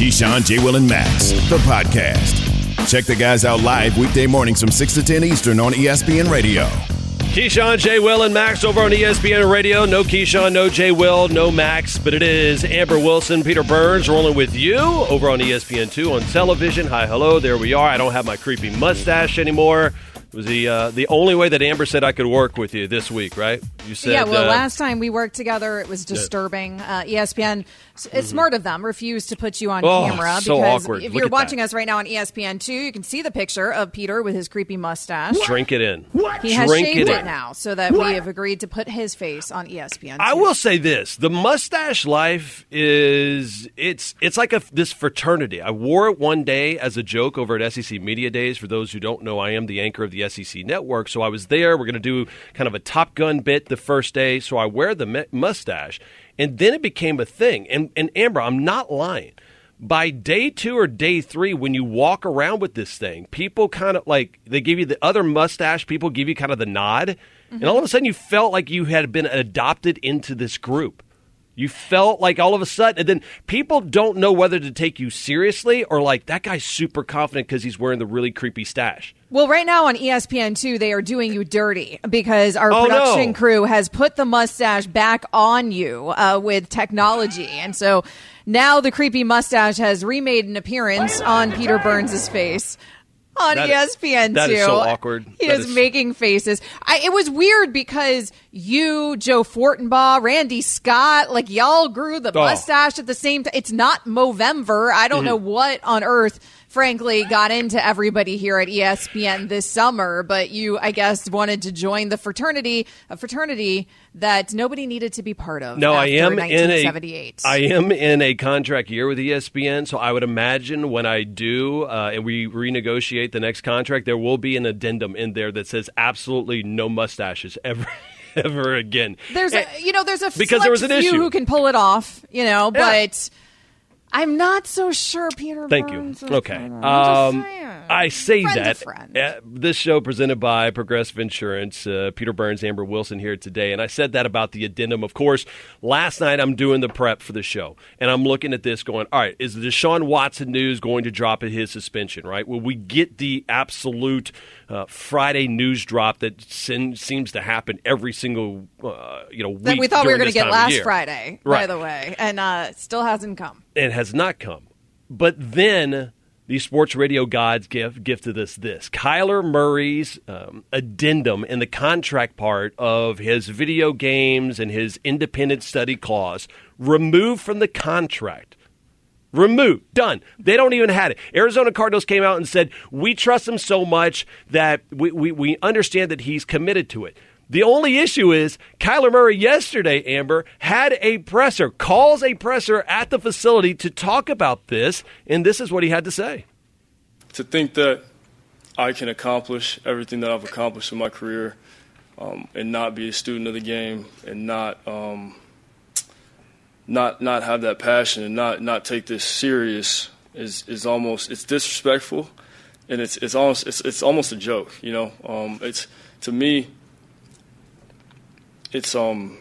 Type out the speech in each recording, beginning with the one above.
Keyshawn, J. Will, and Max, the podcast. Check the guys out live weekday mornings from 6 to 10 Eastern on ESPN Radio. Keyshawn, J. Will, and Max over on ESPN Radio. No Keyshawn, no J. Will, no Max, but it is Amber Wilson, Peter Burns rolling with you over on ESPN2 on television. Hi, hello, there we are. I don't have my creepy mustache anymore. It was the uh, the only way that Amber said I could work with you this week, right? You said yeah. Well, uh, last time we worked together, it was disturbing. Uh, ESPN, it's mm-hmm. smart of them, refused to put you on oh, camera so because awkward. if Look you're watching that. us right now on ESPN two, you can see the picture of Peter with his creepy mustache. Drink it in. What? He has Shrink shaved it it, now, so that we have agreed to put his face on ESPN. I will say this: the mustache life is it's it's like a this fraternity. I wore it one day as a joke over at SEC Media Days. For those who don't know, I am the anchor of the SEC Network, so I was there. We're going to do kind of a Top Gun bit the first day, so I wear the mu- mustache, and then it became a thing. And and Amber, I'm not lying. By day two or day three, when you walk around with this thing, people kind of like they give you the other mustache. People give you kind of the nod, and all of a sudden you felt like you had been adopted into this group. You felt like all of a sudden, and then people don't know whether to take you seriously or like that guy's super confident because he's wearing the really creepy stash. Well, right now on E ESPN two, they are doing you dirty because our Oh, production no. crew has put the mustache back on you uh, with technology, and so now the creepy mustache has remade an appearance on Peter Burns' face. On That is- ESPN too. that is so awkward. He That is, is- making faces. I, it was weird because you, Joe Fortenbaugh, Randy Scott, like y'all grew the Oh. mustache at the same time. It's not Movember. I Mm-hmm. don't know what on earth, frankly, got into everybody here at ESPN this summer, but you, I guess, wanted to join the fraternity, a fraternity that nobody needed to be part of. No, I am in a 1978. I am in a contract year with ESPN, so I would imagine when I do uh, and we renegotiate the next contract, there will be an addendum in there that says absolutely no mustaches ever. Ever again. There's, And- a, you know, there's a because there was an few issue. who can pull it off, you know, Yeah. but I'm not so sure Peter. Thank you. Burns is Okay. Um. I say Friend that. uh, this show presented by Progressive Insurance, uh, Peter Burns, Amber Wilson here today. And I said that about the addendum. Of course, last night I'm doing the prep for the show. And I'm looking at this going, all right, is the Deshaun Watson news going to drop at his suspension, right? Will we get the absolute uh, Friday news drop that sin- seems to happen every single, uh, you know, week that we thought we were going to get last? Friday, by the way, and uh, still hasn't come. it has not come. But then the sports radio gods give gifted us this Kyler Murray's um, addendum in the contract part of his video games and his independent study clause removed from the contract. Removed. Done. They don't even have it. Arizona Cardinals came out and said, We trust him so much that we, we, we understand that he's committed to it. The only issue is Kyler Murray yesterday, Amber, had a presser, calls a presser at the facility to talk about this, and this is what he had to say. to think that I can accomplish everything that I've accomplished in my career um, and not be a student of the game and not um, not not have that passion and not not take this serious is is almost it's disrespectful and it's it's almost it's, it's almost a joke you know um, it's to me it's um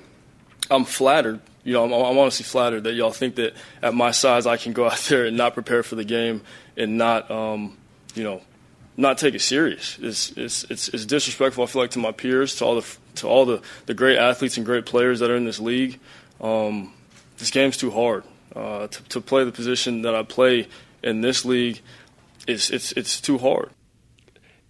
I'm flattered you know I'm, I'm honestly flattered that y'all think that at my size I can go out there and not prepare for the game and not um you know not take it serious. It's, it's, it's, it's disrespectful. I feel like to my peers, to all the to all the, the great athletes and great players that are in this league. Um, this game's too hard. Uh, to, to play the position that I play in this league, it's it's it's too hard.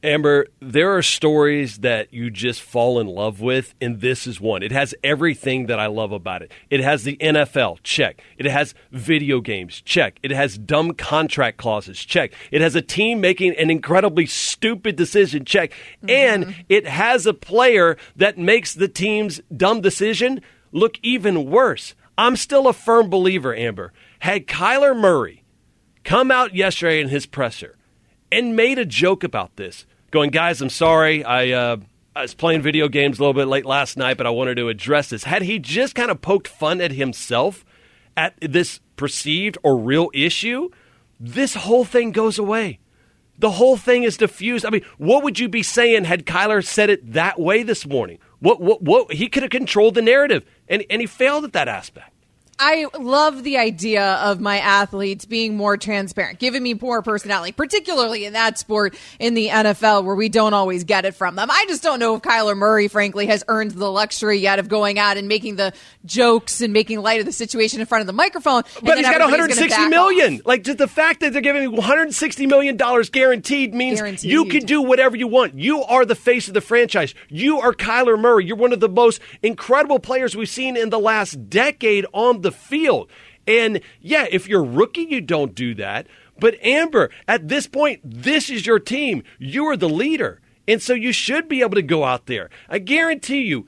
Amber, there are stories that you just fall in love with, and this is one. It has everything that I love about it. It has the NFL, check. It has video games, check. It has dumb contract clauses, check. It has a team making an incredibly stupid decision, check. And mm-hmm. it has a player that makes the team's dumb decision look even worse. I'm still a firm believer, Amber. Had Kyler Murray come out yesterday in his presser and made a joke about this, going, "Guys, I'm sorry. I uh, I was playing video games a little bit late last night, but I wanted to address this." Had he just kind of poked fun at himself at this perceived or real issue, this whole thing goes away. The whole thing is diffused. I mean, what would you be saying had Kyler said it that way this morning? What what what he could have controlled the narrative and and he failed at that aspect. I love the idea of my athletes being more transparent, giving me more personality, particularly in that sport in the NFL where we don't always get it from them. I just don't know if Kyler Murray, frankly, has earned the luxury yet of going out and making the jokes and making light of the situation in front of the microphone. But he's got 160 million. Off. Like just the fact that they're giving me 160 million dollars guaranteed means guaranteed. you can do whatever you want. You are the face of the franchise. You are Kyler Murray. You're one of the most incredible players we've seen in the last decade on the the field. And yeah, if you're rookie, you don't do that. But Amber, at this point, this is your team. You are the leader. And so you should be able to go out there. I guarantee you,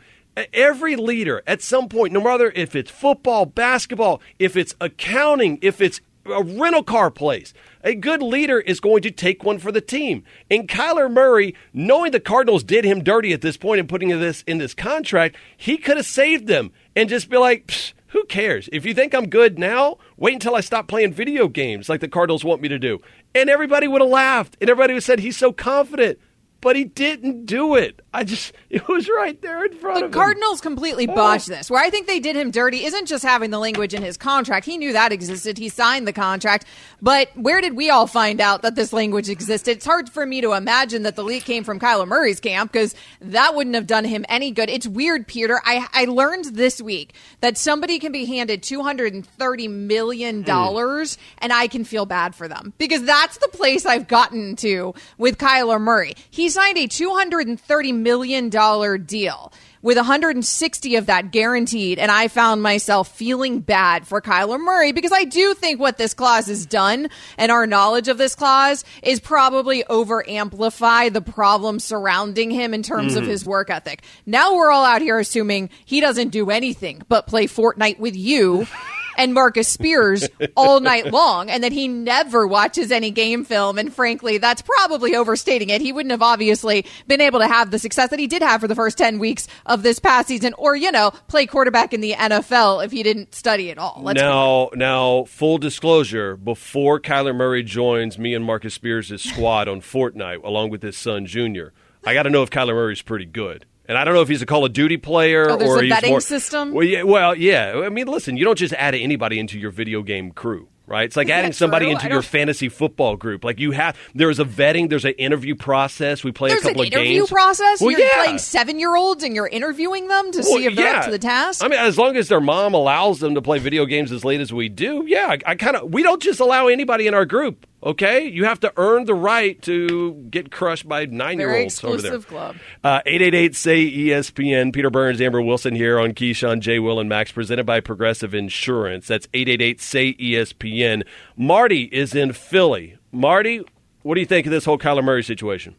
every leader at some point, no matter if it's football, basketball, if it's accounting, if it's a rental car place, a good leader is going to take one for the team. And Kyler Murray, knowing the Cardinals did him dirty at this point and putting this in this contract, he could have saved them and just be like, who cares? If you think I'm good now, wait until I stop playing video games like the Cardinals want me to do. And everybody would have laughed. And everybody would have said, he's so confident but he didn't do it. I just it was right there in front the of him. The Cardinals completely oh. botched this. Where I think they did him dirty isn't just having the language in his contract. He knew that existed. He signed the contract. But where did we all find out that this language existed? It's hard for me to imagine that the leak came from Kyler Murray's camp because that wouldn't have done him any good. It's weird, Peter. I, I learned this week that somebody can be handed $230 million mm. and I can feel bad for them because that's the place I've gotten to with Kyler Murray. He's signed a $230 million deal with 160 of that guaranteed. And I found myself feeling bad for Kyler Murray because I do think what this clause has done and our knowledge of this clause is probably over amplify the problem surrounding him in terms mm. of his work ethic. Now we're all out here assuming he doesn't do anything but play Fortnite with you and Marcus Spears all night long, and that he never watches any game film. And frankly, that's probably overstating it. He wouldn't have obviously been able to have the success that he did have for the first 10 weeks of this past season, or, you know, play quarterback in the NFL if he didn't study at all. Let's now, now, full disclosure, before Kyler Murray joins me and Marcus Spears' squad on Fortnite, along with his son, Junior, I got to know if Kyler Murray's pretty good. And I don't know if he's a Call of Duty player oh, or a he's vetting more, system. Well, yeah, well, yeah. I mean, listen, you don't just add anybody into your video game crew right? It's like adding somebody true? into your fantasy football group. Like you have, there's a vetting, there's an interview process. We play there's a couple an of interview games. process. Well, you're yeah. playing seven year olds and you're interviewing them to well, see if they're up to the task. I mean, as long as their mom allows them to play video games as late as we do, yeah. I, I kind of we don't just allow anybody in our group. Okay, you have to earn the right to get crushed by nine-year-olds over there. club. Uh, eight eight eight say ESPN. Peter Burns, Amber Wilson here on Keyshawn, J. Will, and Max, presented by Progressive Insurance. That's eight eight eight say ESPN. Marty is in Philly. Marty, what do you think of this whole Kyler Murray situation?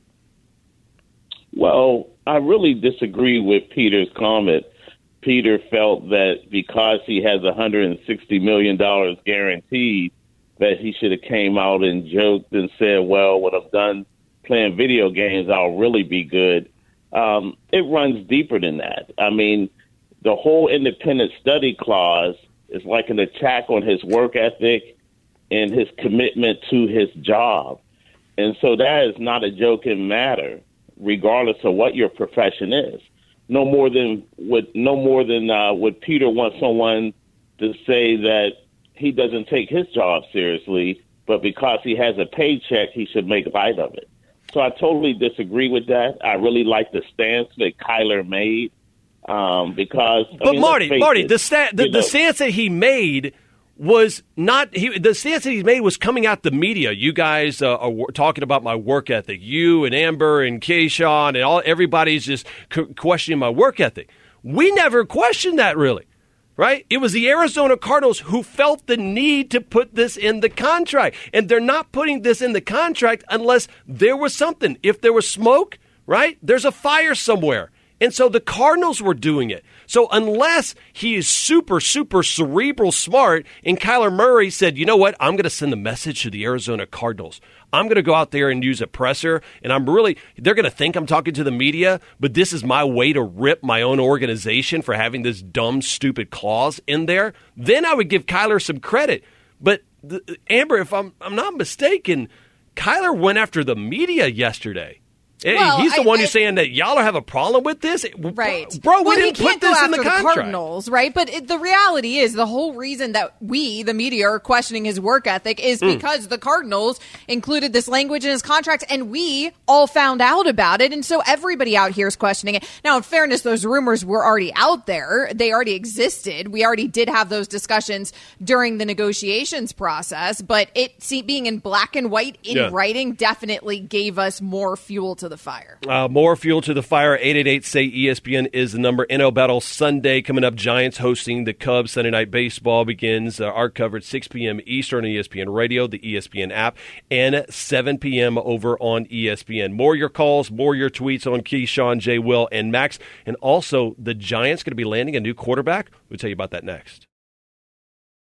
Well, I really disagree with Peter's comment. Peter felt that because he has $160 million guaranteed, that he should have came out and joked and said, "Well, when I'm done playing video games, I'll really be good." Um, it runs deeper than that. I mean, the whole independent study clause is like an attack on his work ethic and his commitment to his job, and so that is not a joking matter, regardless of what your profession is. No more than would no more than uh, would Peter want someone to say that he doesn't take his job seriously, but because he has a paycheck, he should make light of it. So I totally disagree with that. I really like the stance that Kyler made um, because. But I mean, Marty, Marty, it, the, sta- the, the stance that he made was not he, the stance that he made was coming out the media. You guys uh, are talking about my work ethic. You and Amber and Keyshawn and all everybody's just questioning my work ethic. We never questioned that really right? It was the Arizona Cardinals who felt the need to put this in the contract. And they're not putting this in the contract unless there was something. If there was smoke, right? There's a fire somewhere. And so the Cardinals were doing it. So unless he is super, super cerebral smart, and Kyler Murray said, you know what, I'm going to send a message to the Arizona Cardinals. I'm going to go out there and use a presser, and I'm really, they're going to think I'm talking to the media, but this is my way to rip my own organization for having this dumb, stupid clause in there. Then I would give Kyler some credit. But Amber, if I'm, I'm not mistaken, Kyler went after the media yesterday. Well, he's the I, one who's I, saying that y'all have a problem with this, right? Bro, we well, didn't put this in the, the contract. Cardinals, right? But it, the reality is, the whole reason that we, the media, are questioning his work ethic is mm. because the Cardinals included this language in his contract, and we all found out about it, and so everybody out here is questioning it. Now, in fairness, those rumors were already out there; they already existed. We already did have those discussions during the negotiations process, but it see, being in black and white in yeah. writing definitely gave us more fuel to the fire. Uh, more fuel to the fire. 888 say ESPN is the number. NL Battle Sunday coming up. Giants hosting the Cubs. Sunday night baseball begins. Uh, our coverage 6 p.m. Eastern on ESPN Radio, the ESPN app, and 7 p.m. over on ESPN. More your calls, more your tweets on Keyshawn, J. Will, and Max. And also, the Giants going to be landing a new quarterback. We'll tell you about that next.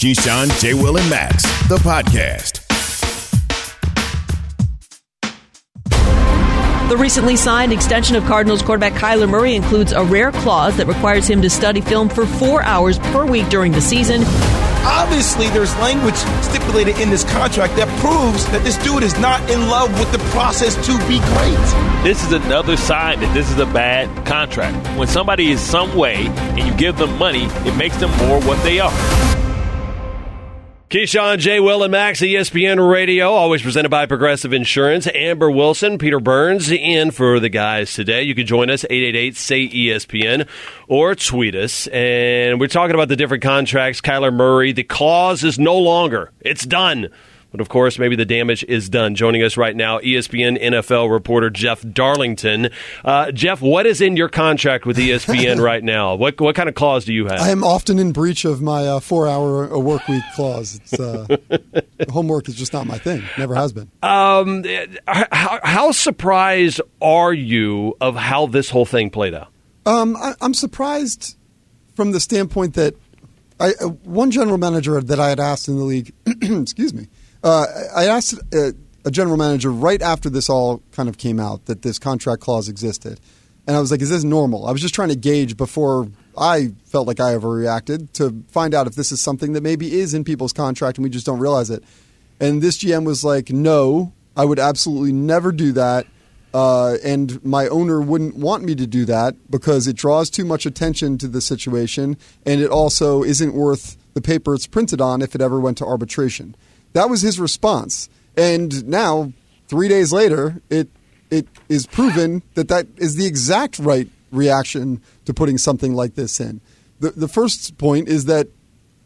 Keyshawn, J. Will, and Max, the podcast. The recently signed extension of Cardinals quarterback Kyler Murray includes a rare clause that requires him to study film for four hours per week during the season. Obviously, there's language stipulated in this contract that proves that this dude is not in love with the process to be great. This is another sign that this is a bad contract. When somebody is some way and you give them money, it makes them more what they are. Keyshawn, J. Will, and Max, ESPN Radio, always presented by Progressive Insurance. Amber Wilson, Peter Burns, in for the guys today. You can join us, 888-SAY-ESPN, or tweet us. And we're talking about the different contracts. Kyler Murray, the clause is no longer. It's done. But of course, maybe the damage is done. Joining us right now, ESPN NFL reporter Jeff Darlington. Uh, Jeff, what is in your contract with ESPN right now? What what kind of clause do you have? I am often in breach of my uh, four hour a work week clause. It's, uh, homework is just not my thing. Never has been. Um, how, how surprised are you of how this whole thing played out? Um, I, I'm surprised from the standpoint that I, uh, one general manager that I had asked in the league, excuse me, uh, I asked uh, a general manager right after this all kind of came out that this contract clause existed. And I was like, is this normal? I was just trying to gauge before I felt like I overreacted to find out if this is something that maybe is in people's contract and we just don't realize it. And this GM was like, no, I would absolutely never do that. Uh, and my owner wouldn't want me to do that because it draws too much attention to the situation and it also isn't worth the paper it's printed on if it ever went to arbitration. That was his response. And now, three days later, it it is proven that that is the exact right reaction to putting something like this in. The, the first point is that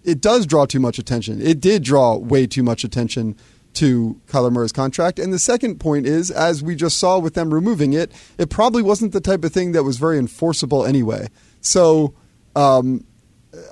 it does draw too much attention. It did draw way too much attention to Kyler Murray's contract. And the second point is, as we just saw with them removing it, it probably wasn't the type of thing that was very enforceable anyway. So, um,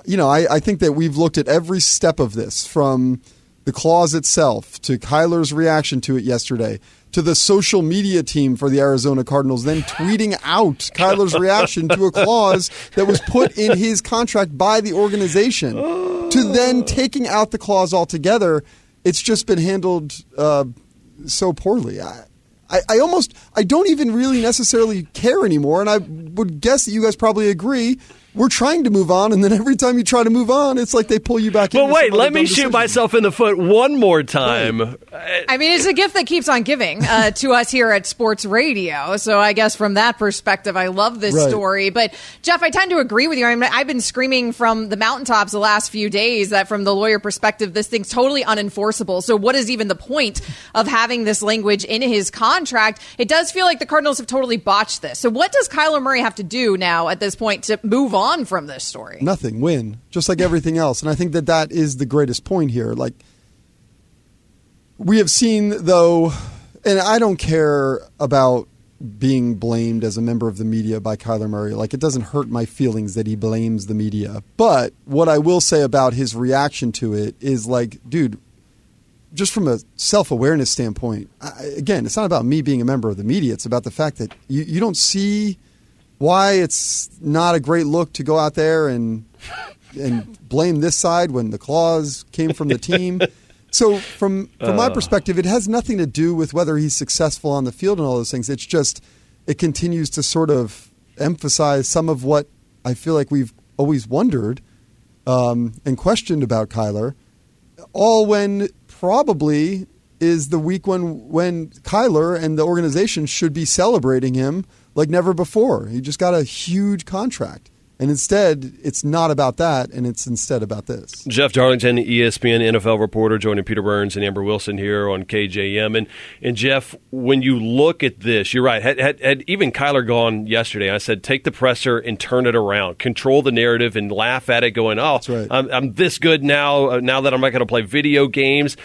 you know, I, I think that we've looked at every step of this from the clause itself to Kyler's reaction to it yesterday to the social media team for the Arizona Cardinals, then tweeting out Kyler's reaction to a clause that was put in his contract by the organization, to then taking out the clause altogether. It's just been handled uh, so poorly. I, I, I almost I don't even really necessarily care anymore, and I would guess that you guys probably agree we're trying to move on, and then every time you try to move on, it's like they pull you back. In. But wait, let me shoot myself in the foot one more time. Right. I mean, it's a gift that keeps on giving uh, to us here at Sports Radio. So I guess from that perspective, I love this right. story. But Jeff, I tend to agree with you. I mean, I've been screaming from the mountaintops the last few days that from the lawyer perspective, this thing's totally unenforceable. So what is even the point of having this language in his contract? It does feel like the Cardinals have totally botched this. So what does Kyler Murray have to do now at this point to move on? On from this story? Nothing. Win, just like everything else. And I think that that is the greatest point here. Like we have seen, though, and I don't care about being blamed as a member of the media by Kyler Murray. Like it doesn't hurt my feelings that he blames the media. But what I will say about his reaction to it is like, dude, just from a self awareness standpoint, I, again, it's not about me being a member of the media. It's about the fact that you, you don't see why it's not a great look to go out there and and blame this side when the clause came from the team. So from from my uh. perspective, it has nothing to do with whether he's successful on the field and all those things. It's just it continues to sort of emphasize some of what I feel like we've always wondered um, and questioned about Kyler. All when probably is the week when when Kyler and the organization should be celebrating him like never before. He just got a huge contract. And instead, it's not about that, and it's instead about this. Jeff Darlington, ESPN NFL reporter, joining Peter Burns and Amber Wilson here on KJM. And, and Jeff, when you look at this, you're right. Had, had, had even Kyler gone yesterday, I said, take the presser and turn it around, control the narrative, and laugh at it, going, "Oh, right. I'm, I'm this good now. Uh, now that I'm not going to play video games."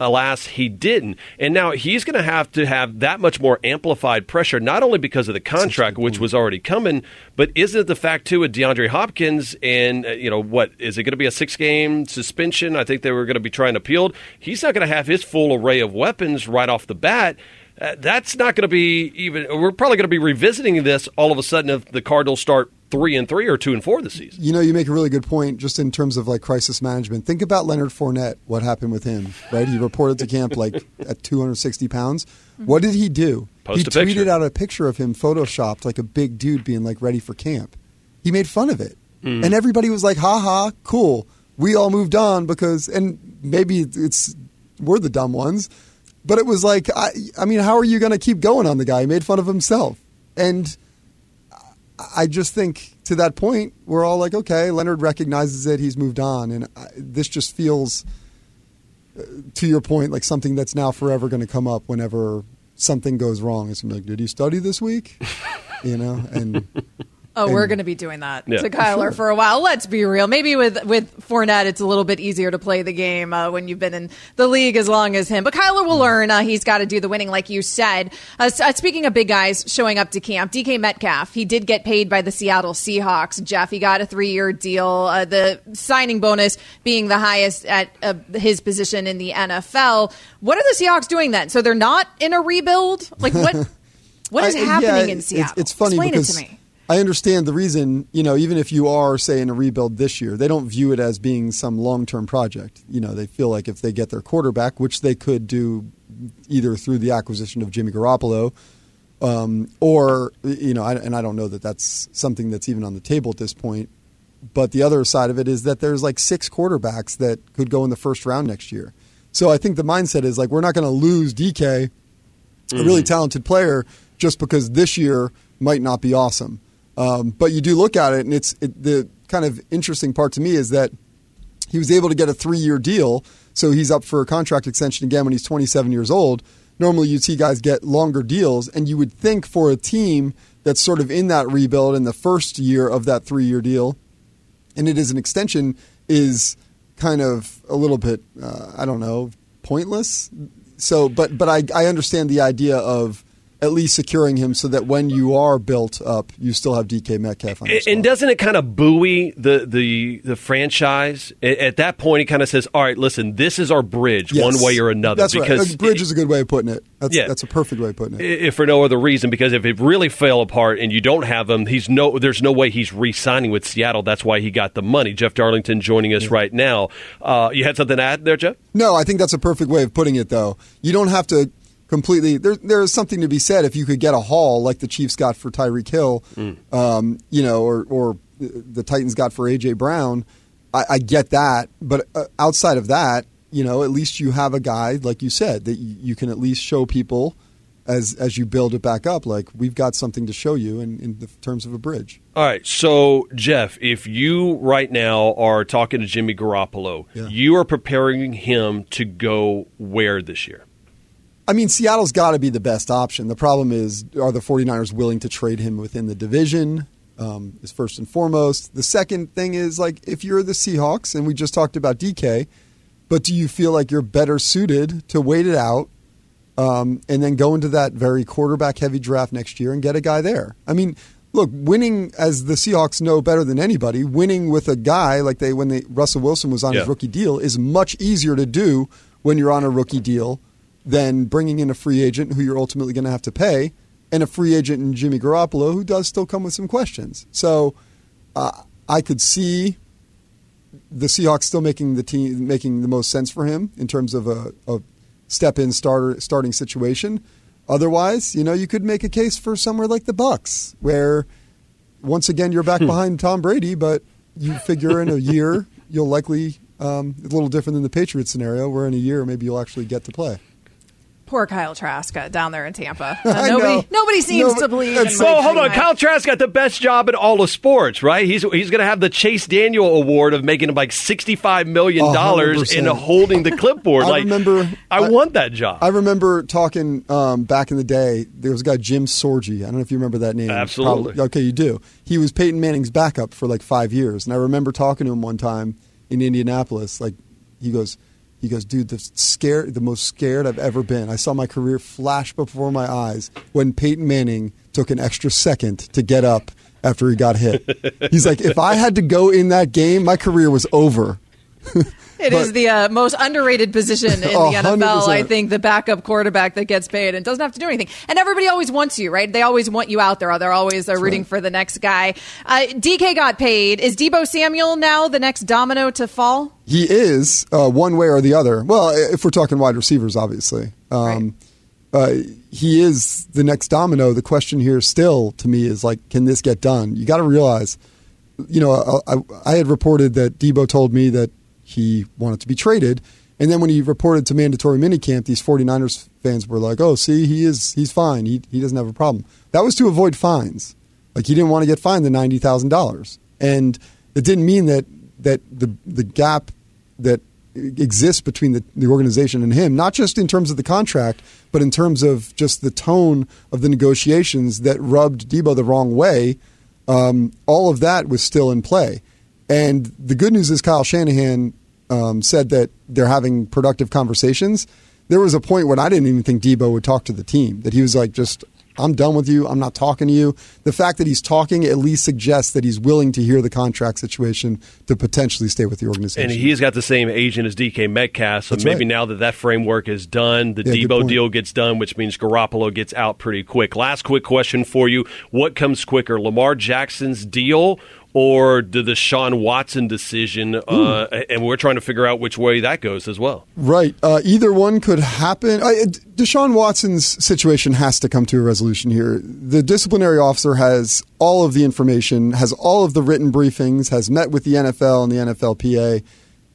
Alas, he didn't. And now he's going to have to have that much more amplified pressure, not only because of the contract, which was already coming, but isn't it the fact, too, with DeAndre Hopkins and, uh, you know, what, is it going to be a six game suspension? I think they were going to be trying to appeal. He's not going to have his full array of weapons right off the bat. Uh, that's not going to be even. We're probably going to be revisiting this all of a sudden if the Cardinals start three and three or two and four this season. You know, you make a really good point just in terms of like crisis management. Think about Leonard Fournette. What happened with him? Right, he reported to camp like at 260 pounds. What did he do? Post he tweeted picture. out a picture of him photoshopped like a big dude being like ready for camp. He made fun of it, Mm. and everybody was like, "Ha ha, cool." We all moved on because, and maybe it's we're the dumb ones, but it was like, I, I mean, how are you going to keep going on the guy? He made fun of himself, and I just think to that point, we're all like, okay, Leonard recognizes it. He's moved on. And I, this just feels, uh, to your point, like something that's now forever going to come up whenever something goes wrong. It's like, did he study this week? you know, and Oh, And- we're going to be doing that Yeah. to Kyler Sure. for a while. Let's be real. Maybe with with Fournette, it's a little bit easier to play the game uh, when you've been in the league as long as him. But Kyler will learn. Uh, he's got to do the winning, like you said. Uh, uh, speaking of big guys showing up to camp, DK Metcalf, he did get paid by the Seattle Seahawks. Jeff, he got a three year deal. Uh, the signing bonus being the highest at uh, his position in the NFL. What are the Seahawks doing then? So they're not in a rebuild. Like what? What is I- happening yeah, in it's- Seattle? It's, funny Explain because it to me. I understand the reason. You know, even if you are, say, in a rebuild this year, they don't view it as being some long-term project. You know, they feel like if they get their quarterback, which they could do either through the acquisition of Jimmy Garoppolo, um, or you know, I, and I don't know that that's something that's even on the table at this point. But the other side of it is that there's like six quarterbacks that could go in the first round next year. So I think the mindset is like we're not going to lose DK, a really talented player, just because this year might not be awesome. Um, but you do look at it, and it's it, the kind of interesting part to me is that he was able to get a three-year deal, so he's up for a contract extension again when he's 27 years old. normally you'd see guys get longer deals, and you would think for a team that's sort of in that rebuild in the first year of that three year deal, and it is an extension, is kind of a little bit, uh, I don't know, pointless. So, but but I, I understand the idea of at least securing him so that when you are built up, you still have DK Metcalf on your And, and doesn't it kind of buoy the the the franchise? At that point, he kind of says, "All right, listen, this is our bridge, Yes. one way or another." That's because right. A bridge is a good way of putting it. That's, Yeah. that's a perfect way of putting it. if for no other reason, because if it really fell apart and you don't have him, he's no. There's no way he's re-signing with Seattle. That's why he got the money. Jeff Darlington joining us right now. Uh, you had something to add there, Jeff? No, I think that's a perfect way of putting it, though. You don't have to completely. There, there is something to be said if you could get a haul like the Chiefs got for Tyreek Hill, um, you know, or, or the Titans got for AJ Brown. I, I get that, but uh, outside of that, you know, at least you have a guy like you said that you, you can at least show people as as you build it back up. Like we've got something to show you in, in the terms of a bridge. All right, so Jeff, if you right now are talking to Jimmy Garoppolo, Yeah. you are preparing him to go where this year? I mean, Seattle's got to be the best option. The problem is, are the 49ers willing to trade him within the division? Um, is first and foremost. The second thing is, like, if you're the Seahawks, and we just talked about DK, but do you feel like you're better suited to wait it out um, and then go into that very quarterback heavy draft next year and get a guy there? I mean, look, winning, as the Seahawks know better than anybody, winning with a guy like they when they Russell Wilson was on Yeah. his rookie deal is much easier to do when you're on a rookie deal than bringing in a free agent who you're ultimately going to have to pay, and a free agent in Jimmy Garoppolo who does still come with some questions. So uh, I could see the Seahawks still making the team making the most sense for him in terms of a, a step in starter starting situation. Otherwise, you know, you could make a case for somewhere like the Bucs, where once again you're back behind Tom Brady, but you figure in a year you'll likely um, a little different than the Patriots scenario, where in a year maybe you'll actually get to play. Poor Kyle Trask uh, down there in Tampa. Uh, I nobody, know. nobody seems No, to believe. it's in so- Oh, Mike hold on. Kyle Trask got the best job in all of sports, right? He's he's going to have the Chase Daniel Award of making like sixty-five million dollars and 100%. holding the clipboard. I like, remember- I, I- want that job. I remember talking um, back in the day. There was a guy Jim Sorgi. I don't know if you remember that name. Absolutely. Probably- okay, you do. He was Peyton Manning's backup for like five years, and I remember talking to him one time in Indianapolis. Like he goes, he goes, dude, the scared, the most scared I've ever been. I saw my career flash before my eyes when Peyton Manning took an extra second to get up after he got hit. He's like, if I had to go in that game, my career was over. It is But- the uh, most underrated position in the Oh, NFL. I think the backup quarterback that gets paid and doesn't have to do anything. And everybody always wants you, right? They always want you out there. They're always they're rooting for the next guy. Uh, DK got paid. Is Deebo Samuel now the next domino to fall? He is uh, one way or the other. Well, if we're talking wide receivers, obviously, um, uh, he is the next domino. The question here still to me is like, can this get done? You got to realize, you know, I, I had reported that Deebo told me that he wanted to be traded. And then when he reported to mandatory minicamp, these 49ers fans were like, "Oh, see, he is he's fine. He he doesn't have a problem." That was to avoid fines. Like he didn't want to get fined the ninety thousand dollars, and it didn't mean that that the the gap that exists between the, the organization and him, not just in terms of the contract, but in terms of just the tone of the negotiations that rubbed Deebo the wrong way. Um, all of that was still in play, and the good news is Kyle Shanahan um, said that they're having productive conversations. There was a point when I didn't even think Deebo would talk to the team. That he was like, just I'm done with you. I'm not talking to you. The fact that he's talking at least suggests that he's willing to hear the contract situation to potentially stay with the organization. and he's got the same agent as DK Metcalf, so That's maybe right. now that that framework is done, the Yeah, Deebo deal gets done, which means Garoppolo gets out pretty quick. Last quick question for you: What comes quicker, Lamar Jackson's deal or the Deshaun Watson decision? Uh, and we're trying to figure out which way that goes as well. Right. Uh, either one could happen. Uh, Deshaun Watson's situation has to come to a resolution here. The disciplinary officer has all of the information, has all of the written briefings, has met with the NFL and the NFLPA.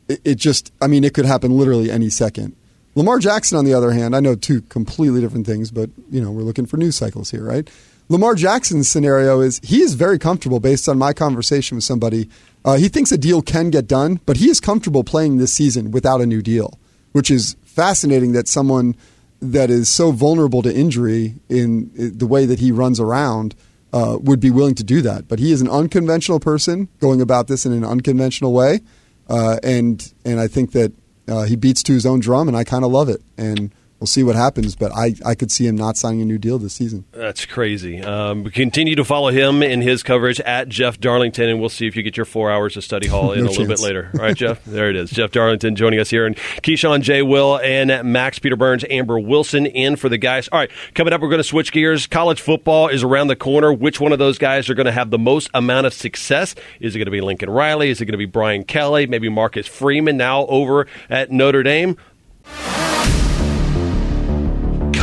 It, it just, I mean, it could happen literally any second. Lamar Jackson, on the other hand, I know two completely different things, but you know we're looking for news cycles here, right? Lamar Jackson's scenario is he is very comfortable based on my conversation with somebody. Uh, he thinks a deal can get done, but he is comfortable playing this season without a new deal, which is fascinating that someone that is so vulnerable to injury in the way that he runs around uh, would be willing to do that. But he is an unconventional person going about this in an unconventional way, uh, and and I think that uh, he beats to his own drum, and I kind of love it. And we'll see what happens. But I, I could see him not signing a new deal this season. That's crazy. Um, continue to follow him in his coverage at Jeff Darlington, and we'll see if you get your four hours of study hall in no a little bit later. All right, Jeff? There it is. Jeff Darlington joining us here, and Keyshawn J. Will and Max Peter Burns, Amber Wilson in for the guys. All right, coming up, we're going to switch gears. College football is around the corner. Which one of those guys are going to have the most amount of success? Is it going to be Lincoln Riley? Is it going to be Brian Kelly? Maybe Marcus Freeman now over at Notre Dame?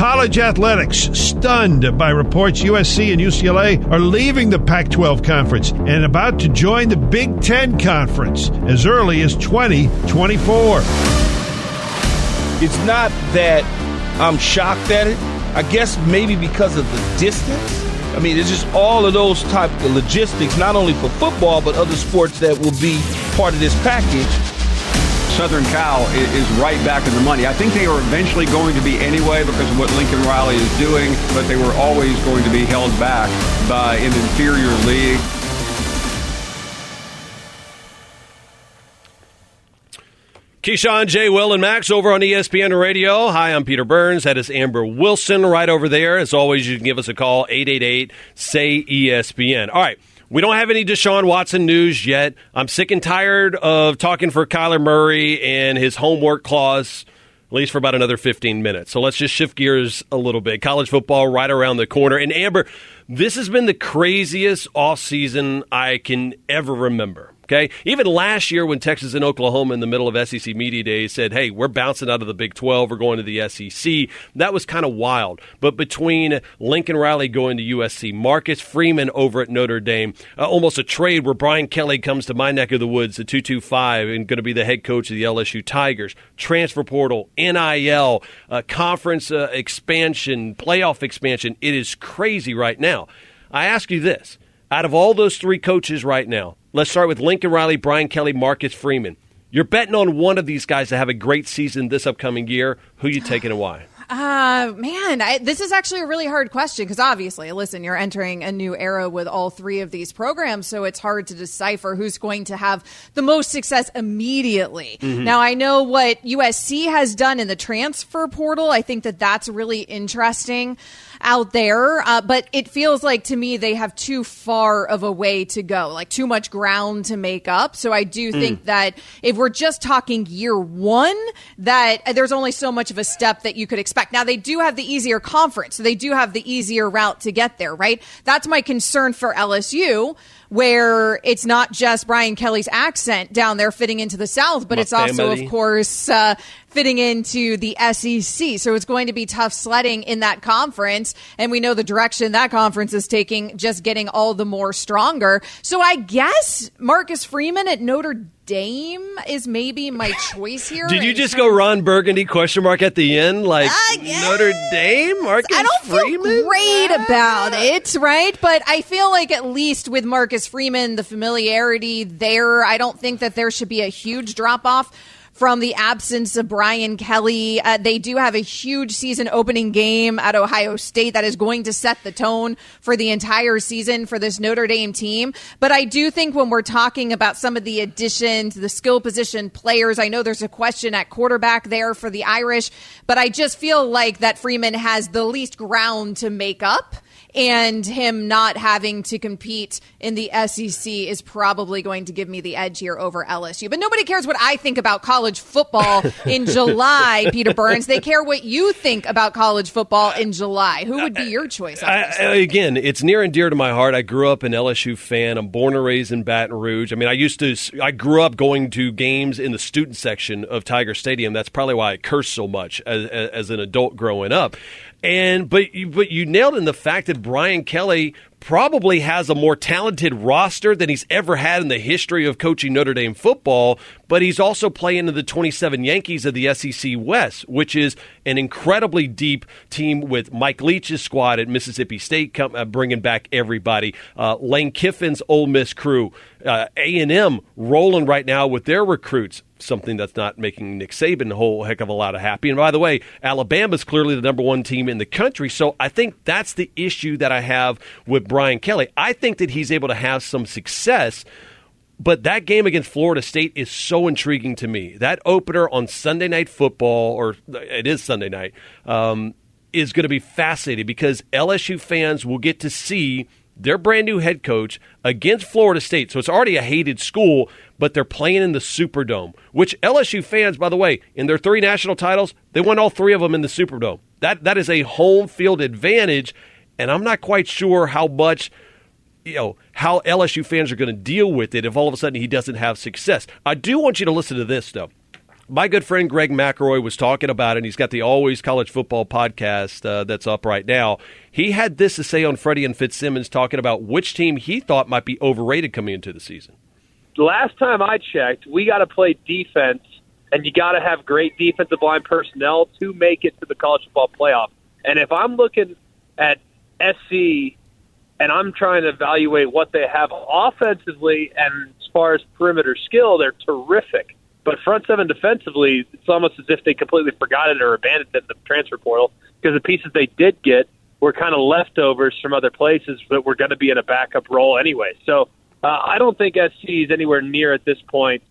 College athletics stunned by reports USC and UCLA are leaving the Pac 12 conference and about to join the Big Ten conference as early as 2024. It's not that I'm shocked at it. I guess maybe because of the distance. I mean, it's just all of those type of logistics, not only for football, but other sports that will be part of this package Southern Cal is right back in the money. I think they are eventually going to be anyway because of what Lincoln Riley is doing, but they were always going to be held back by an inferior league. Keyshawn, J. Will, and Max over on ESPN Radio. Hi, I'm Peter Burns. That is Amber Wilson right over there. As always, you can give us a call, 888 say ESPN. All right. We don't have any Deshaun Watson news yet. I'm sick and tired of talking for Kyler Murray and his homework clause, at least for about another 15 minutes. So let's just shift gears a little bit. College football right around the corner. And Amber, this has been the craziest offseason I can ever remember. Okay. Even last year when Texas and Oklahoma in the middle of SEC Media day said, hey, we're bouncing out of the Big 12, we're going to the SEC, that was kind of wild. But between Lincoln Riley going to USC, Marcus Freeman over at Notre Dame, uh, almost a trade where Brian Kelly comes to my neck of the woods, the 225, and going to be the head coach of the LSU Tigers, transfer portal, NIL, uh, conference uh, expansion, playoff expansion. It is crazy right now. I ask you this out of all those three coaches right now, let's start with Lincoln Riley, Brian Kelly, Marcus Freeman. You're betting on one of these guys to have a great season this upcoming year. Who you taking and why? Uh, man, I, this is actually a really hard question because obviously, listen, you're entering a new era with all three of these programs, so it's hard to decipher who's going to have the most success immediately. Mm-hmm. Now, I know what USC has done in the transfer portal. I think that that's really interesting out there. Uh, but it feels like to me they have too far of a way to go, like too much ground to make up. So I do mm. think that if we're just talking year one, that there's only so much of a step that you could expect. Now they do have the easier conference, so they do have the easier route to get there, right? That's my concern for LSU where it's not just Brian Kelly's accent down there fitting into the South, but My it's family. also, of course, uh, fitting into the SEC. So it's going to be tough sledding in that conference. And we know the direction that conference is taking, just getting all the more stronger. So I guess Marcus Freeman at Notre Dame is maybe my choice here. Did you just go Ron Burgundy question mark at the end? Like uh, Notre Dame? Marcus I don't Freeman? feel great ah. about it, right? But I feel like at least with Marcus Freeman, the familiarity there, I don't think that there should be a huge drop off from the absence of Brian Kelly. Uh, they do have a huge season opening game at Ohio State that is going to set the tone for the entire season for this Notre Dame team. But I do think when we're talking about some of the additions, the skill position players, I know there's a question at quarterback there for the Irish, but I just feel like that Freeman has the least ground to make up and him not having to compete in the SEC is probably going to give me the edge here over LSU. But nobody cares what I think about college football in July, Peter Burns. They care what you think about college football in July. Who would be your choice? I, again, it's near and dear to my heart. I grew up an LSU fan. I'm born and raised in Baton Rouge. I mean, I used to, I grew up going to games in the student section of Tiger Stadium. That's probably why I curse so much as, as an adult growing up. And but you, but you nailed in the fact that Brian Kelly probably has a more talented roster than he's ever had in the history of coaching Notre Dame football, but he's also playing in the 27 Yankees of the SEC West, which is an incredibly deep team with Mike Leach's squad at Mississippi State come, uh, bringing back everybody. Uh, Lane Kiffin's Ole Miss crew, uh, A&M rolling right now with their recruits something that's not making Nick Saban a whole heck of a lot of happy. And by the way, Alabama's clearly the number one team in the country. So I think that's the issue that I have with Brian Kelly. I think that he's able to have some success. But that game against Florida State is so intriguing to me. That opener on Sunday Night Football, or it is Sunday night, um, is going to be fascinating because LSU fans will get to see their brand new head coach against Florida State. So it's already a hated school, but they're playing in the Superdome, which LSU fans, by the way, in their three national titles, they won all three of them in the Superdome. That that is a home field advantage, and I'm not quite sure how much you know how LSU fans are going to deal with it if all of a sudden he doesn't have success. I do want you to listen to this though my good friend Greg McElroy was talking about it, and he's got the Always College Football podcast uh, that's up right now. He had this to say on Freddie and Fitzsimmons talking about which team he thought might be overrated coming into the season. Last time I checked, we got to play defense, and you got to have great defensive line personnel to make it to the college football playoff. And if I'm looking at SC and I'm trying to evaluate what they have offensively and as far as perimeter skill, they're terrific. But front seven defensively, it's almost as if they completely forgot it or abandoned it in the transfer portal because the pieces they did get were kind of leftovers from other places that were going to be in a backup role anyway. So uh, I don't think SC is anywhere near at this point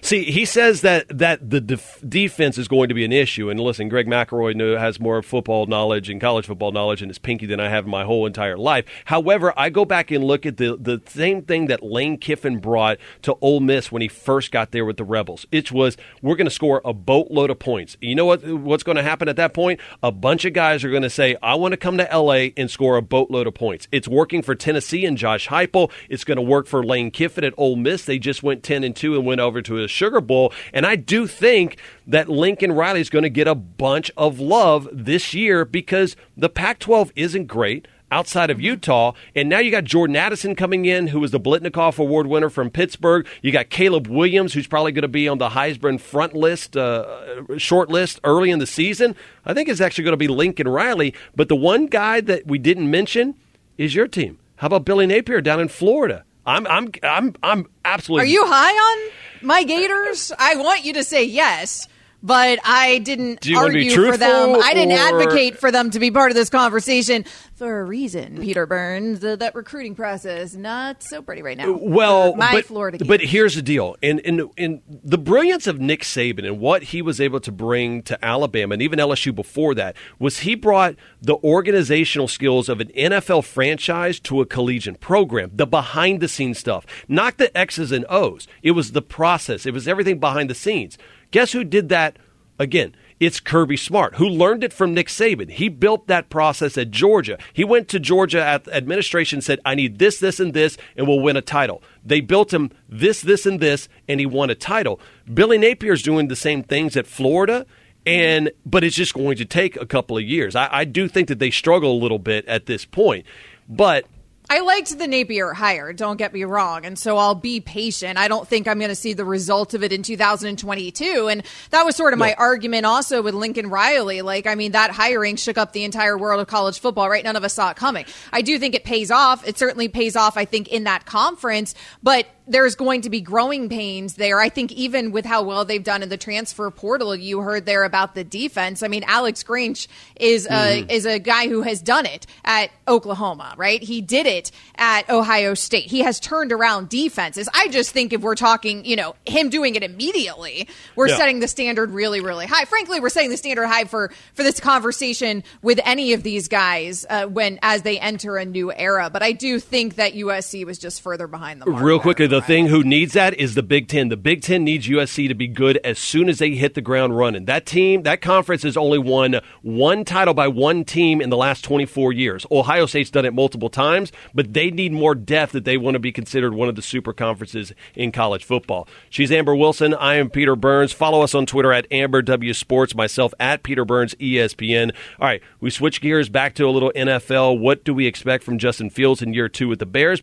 See, he says that that the def- defense is going to be an issue. And listen, Greg McElroy knew, has more football knowledge and college football knowledge in his pinky than I have in my whole entire life. However, I go back and look at the the same thing that Lane Kiffin brought to Ole Miss when he first got there with the Rebels. It was we're going to score a boatload of points. You know what? What's going to happen at that point? A bunch of guys are going to say, "I want to come to L.A. and score a boatload of points." It's working for Tennessee and Josh Heupel. It's going to work for Lane Kiffin at Ole Miss. They just went ten and two and went over to a Sugar Bowl. And I do think that Lincoln Riley is going to get a bunch of love this year because the Pac 12 isn't great outside of Utah. And now you got Jordan Addison coming in, who was the Biletnikoff Award winner from Pittsburgh. You got Caleb Williams, who's probably going to be on the Heisman front list, uh, short list early in the season. I think it's actually going to be Lincoln Riley. But the one guy that we didn't mention is your team. How about Billy Napier down in Florida? I'm I'm I'm I'm absolutely. Are you high on my Gators? I want you to say yes, but I didn't argue for them. I didn't or- advocate for them to be part of this conversation for a reason. Peter Burns, the, that recruiting process not so pretty right now. Well, for my but, Florida. but here's the deal, and in in the brilliance of Nick Saban and what he was able to bring to Alabama and even LSU before that was he brought the organizational skills of an NFL franchise to a collegiate program, the behind the scenes stuff, not the X's and O's. It was the process. It was everything behind the scenes. Guess who did that again? It's Kirby Smart, who learned it from Nick Saban. He built that process at Georgia. He went to Georgia at administration, said, I need this, this, and this, and we'll win a title. They built him this, this, and this, and he won a title. Billy Napier's doing the same things at Florida. And but it's just going to take a couple of years. I, I do think that they struggle a little bit at this point. But I liked the Napier hire, don't get me wrong. And so I'll be patient. I don't think I'm going to see the result of it in 2022. And that was sort of my argument also with Lincoln Riley. Like, I mean, that hiring shook up the entire world of college football, right? None of us saw it coming. I do think it pays off. It certainly pays off, I think, in that conference. But there's going to be growing pains there. I think even with how well they've done in the transfer portal, you heard there about the defense. I mean, Alex Grinch is a, Mhm. is a guy who has done it at Oklahoma, right? He did it at Ohio State. He has turned around defenses. I just think if we're talking, you know, him doing it immediately, we're Yeah. setting the standard really, really high. Frankly, we're setting the standard high for for this conversation with any of these guys uh, when as they enter a new era. But I do think that USC was just further behind the mark. Real quickly, though, the thing who needs that is the Big Ten. The Big Ten needs USC to be good as soon as they hit the ground running. That team, that conference has only won one title by one team in the last 24 years. Ohio State's done it multiple times, but they need more depth if they want to be considered one of the super conferences in college football. She's Amber Wilson. I am Peter Burns. Follow us on Twitter at Amber W Sports. Myself at Peter Burns ESPN. All right, we switch gears back to a little NFL. What do we expect from Justin Fields in year two with the Bears?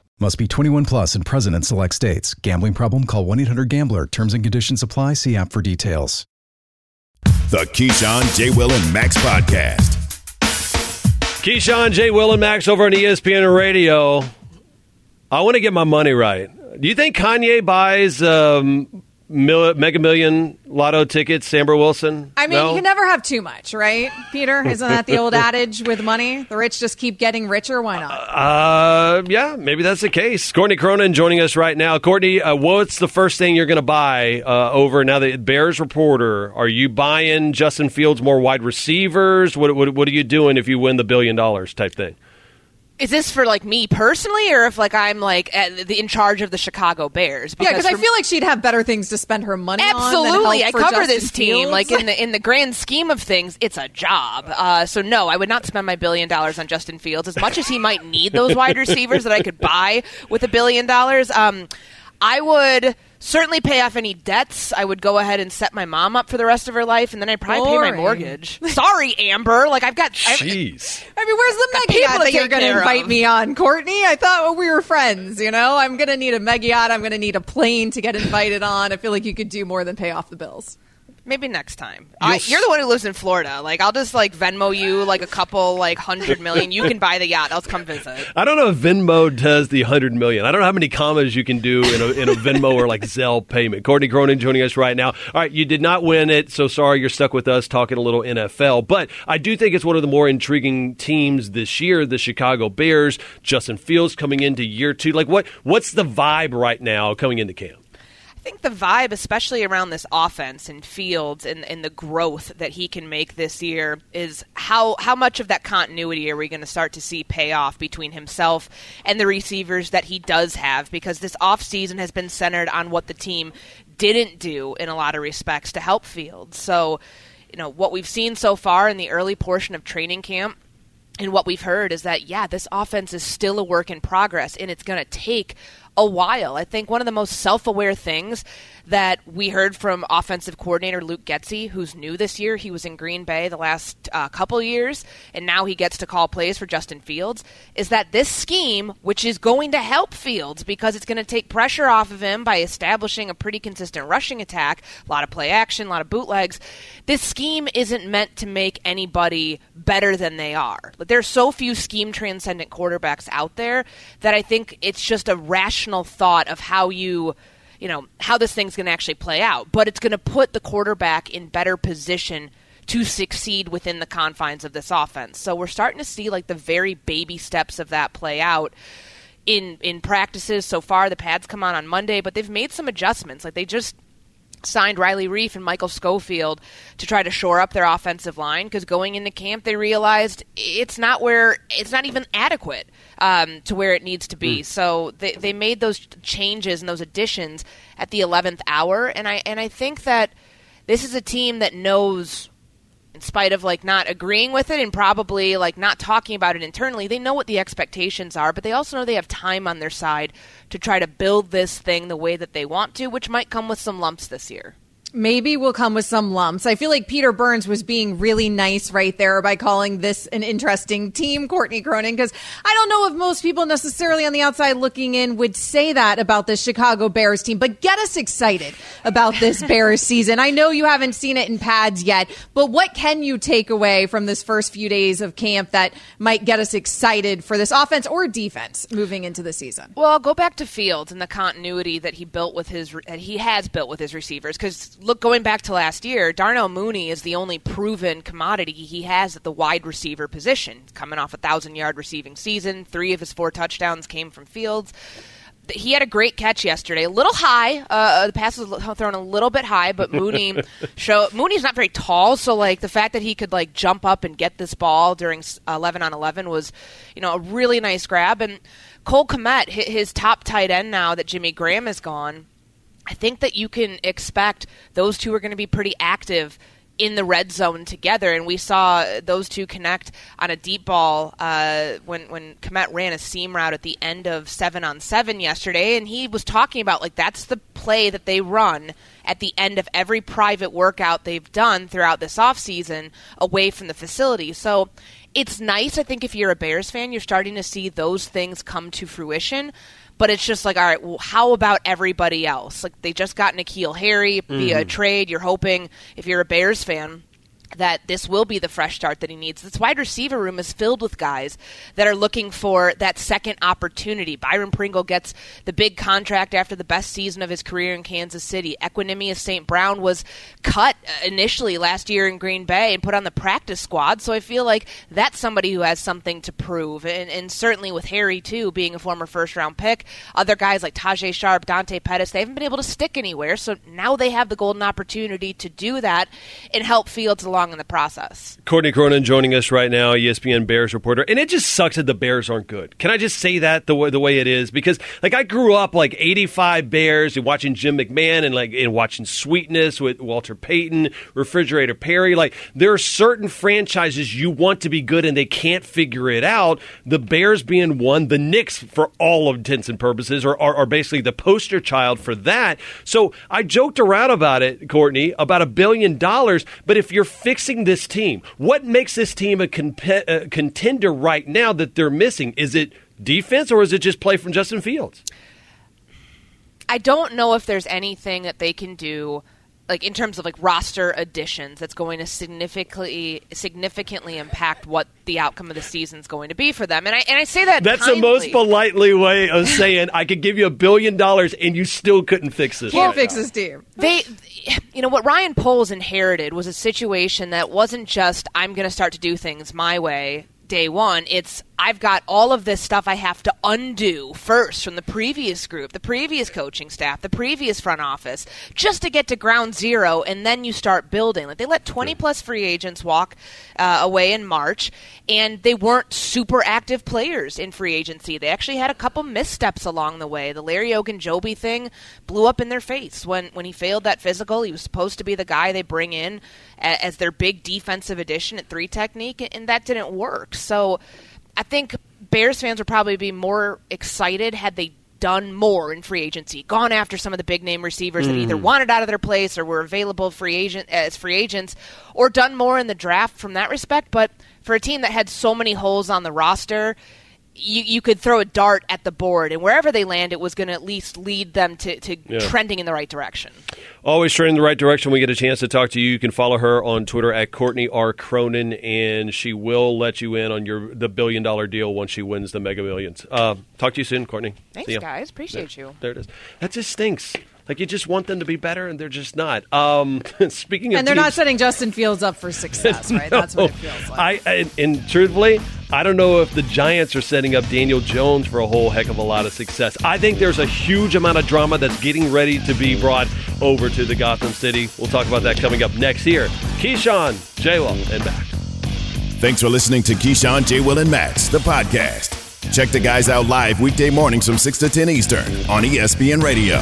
Must be 21 plus and present in select states. Gambling problem? Call 1 800 GAMBLER. Terms and conditions apply. See app for details. The Keyshawn, J. Will, and Max podcast. Keyshawn, J. Will, and Max over on ESPN Radio. I want to get my money right. Do you think Kanye buys um, mil- Mega Million lotto tickets, Amber Wilson? I mean, No? you can never have too much, right, Peter? Isn't that the old adage with money? The rich just keep getting richer. Why not? Uh, yeah, maybe that's the case. Courtney Cronin joining us right now. Courtney, uh, what's the first thing you're going to buy uh, over now? The Bears reporter, are you buying Justin Fields more wide receivers? What, what what are you doing if you win the billion dollars type thing? Is this for like me personally, or if like I'm like at the, in charge of the Chicago Bears? Yeah, because I feel like she'd have better things to spend her money on. than Absolutely, I cover Justin this team. Fields. Like in the in the grand scheme of things, it's a job. Uh, so no, I would not spend my billion dollars on Justin Fields as much as he might need those wide receivers that I could buy with a billion dollars. Um, I would certainly pay off any debts. I would go ahead and set my mom up for the rest of her life, and then I'd probably pay my mortgage. Sorry, Amber. Like I've got. I- Jeez. I mean, where's the Got mega yacht that you're going to invite of. me on, Courtney? I thought we were friends. You know, I'm going to need a mega yacht. I'm going to need a plane to get invited on. I feel like you could do more than pay off the bills. Maybe next time. I, you're the one who lives in Florida. Like I'll just like Venmo you like a couple like hundred million. You can buy the yacht. I'll come visit. I don't know if Venmo does the hundred million. I don't know how many commas you can do in a, in a Venmo or like Zelle payment. Courtney Cronin joining us right now. All right, you did not win it, so sorry. You're stuck with us talking a little NFL, but I do think it's one of the more intriguing teams this year. The Chicago Bears. Justin Fields coming into year two. Like what? What's the vibe right now coming into camp? I think the vibe, especially around this offense and Fields and, and the growth that he can make this year, is how how much of that continuity are we going to start to see pay off between himself and the receivers that he does have? Because this offseason has been centered on what the team didn't do in a lot of respects to help Fields. So, you know, what we've seen so far in the early portion of training camp and what we've heard is that, yeah, this offense is still a work in progress and it's going to take a while. I think one of the most self aware things that we heard from offensive coordinator Luke Getsy, who's new this year, he was in Green Bay the last uh, couple years, and now he gets to call plays for Justin Fields, is that this scheme, which is going to help Fields because it's going to take pressure off of him by establishing a pretty consistent rushing attack, a lot of play action, a lot of bootlegs, this scheme isn't meant to make anybody better than they are. But there's so few scheme transcendent quarterbacks out there that I think it's just a rational thought of how you you know how this thing's going to actually play out but it's going to put the quarterback in better position to succeed within the confines of this offense. So we're starting to see like the very baby steps of that play out in in practices. So far the pads come on on monday but they've made some adjustments. Like they just signed Riley Reiff and Michael Schofield to try to shore up their offensive line because going into camp they realized it's not where it's not even adequate um, to where it needs to be. Mm. So they they made those changes and those additions at the 11th hour, and I and I think that this is a team that knows. In spite of like not agreeing with it and probably like not talking about it internally, they know what the expectations are, but they also know they have time on their side to try to build this thing the way that they want to, which might come with some lumps this year maybe we'll come with some lumps. I feel like Peter Burns was being really nice right there by calling this an interesting team, Courtney Cronin, because I don't know if most people necessarily on the outside looking in would say that about the Chicago Bears team, but get us excited about this Bears season. I know you haven't seen it in pads yet, but what can you take away from this first few days of camp that might get us excited for this offense or defense moving into the season? Well, I'll go back to Fields and the continuity that he built with his, that he has built with his receivers, because look, going back to last year, Darnell Mooney is the only proven commodity he has at the wide receiver position. Coming off a thousand yard receiving season, three of his four touchdowns came from Fields. He had a great catch yesterday, a little high. Uh, uh the pass was thrown a little bit high, but Mooney show Mooney's not very tall, so like the fact that he could like jump up and get this ball during eleven on eleven was, you know, a really nice grab. And Cole Kmet, his top tight end now that Jimmy Graham is gone I think that you can expect those two are going to be pretty active in the red zone together, and we saw those two connect on a deep ball uh, when when Kmet ran a seam route at the end of seven on seven yesterday, and he was talking about like that's the play that they run at the end of every private workout they've done throughout this off season away from the facility. So it's nice, I think, if you're a Bears fan, you're starting to see those things come to fruition but it's just like, all right, well, how about everybody else? Like they just got N'Keal Harry via mm-hmm. trade. You're hoping if you're a Bears fan that this will be the fresh start that he needs. This wide receiver room is filled with guys that are looking for that second opportunity. Byron Pringle gets the big contract after the best season of his career in Kansas City. Equanimeous St. Brown was cut initially last year in Green Bay and put on the practice squad. So I feel like that's somebody who has something to prove. And, and certainly with Harry, too, being a former first round pick, other guys like Tajae Sharpe, Dante Pettis, they haven't been able to stick anywhere. So now they have the golden opportunity to do that and help Fields along along in the process. Courtney Cronin joining us right now, ESPN Bears reporter, and it just sucks that the Bears aren't good. Can I just say that the way the way it is? Because like I grew up like '85 Bears and watching Jim McMahon and like and watching Sweetness with Walter Payton, Refrigerator Perry. Like there are certain franchises you want to be good and they can't figure it out. The Bears being one, the Knicks for all intents and purposes are, are, are basically the poster child for that. So I joked around about it, Courtney, about a billion dollars. But if you're fixing this team? What makes this team a, comp- a contender right now that they're missing? Is it defense or is it just play from Justin Fields? I don't know if there's anything that they can do like in terms of like roster additions that's going to significantly significantly impact what the outcome of the season is going to be for them. And I and I say that that's kindly. the most politely way of saying I could give you a billion dollars and you still couldn't fix this. Can't fix this team. They, you know, what Ryan Poles inherited was a situation that wasn't just I'm going to start to do things my way day one. It's I've got all of this stuff I have to undo first from the previous group, the previous coaching staff, the previous front office, just to get to ground zero, and then you start building. Like they let 20 plus free agents walk uh, away in March, and they weren't super active players in free agency. They actually had a couple missteps along the way. The Larry Ogunjobi thing blew up in their face when when he failed that physical. He was supposed to be the guy they bring in as their big defensive addition at three technique, and that didn't work. So I think Bears fans would probably be more excited had they done more in free agency, gone after some of the big name receivers mm. that either mm. wanted out of their place or were available free agent as free agents, or done more in the draft from that respect. But for a team that had so many holes on the roster, you, you could throw a dart at the board, and wherever they land, it was going to at least lead them to, to yeah. trending in the right direction. Always trending in the right direction. We get a chance to talk to you. You can follow her on Twitter at Courtney R. Cronin, and she will let you in on your the billion dollar deal once she wins the Mega Millions. Uh, talk to you soon, Courtney. Thanks, guys. Appreciate there, you. There it is. That just stinks. Like you just want them to be better, and they're just not. Um, speaking of, and they're teams, not setting Justin Fields up for success, right? no, That's what it feels like. I and, and truthfully, I don't know if the Giants are setting up Daniel Jones for a whole heck of a lot of success. I think there's a huge amount of drama that's getting ready to be brought over to the Gotham City. We'll talk about that coming up next here. Keyshawn, J. Will, and back. Thanks for listening to Keyshawn, J. Will, and Max, the podcast. Check the guys out live weekday mornings from 6 to 10 Eastern on ESPN Radio.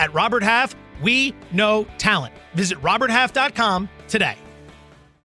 At Robert Half, we know talent. Visit roberthalf.com today.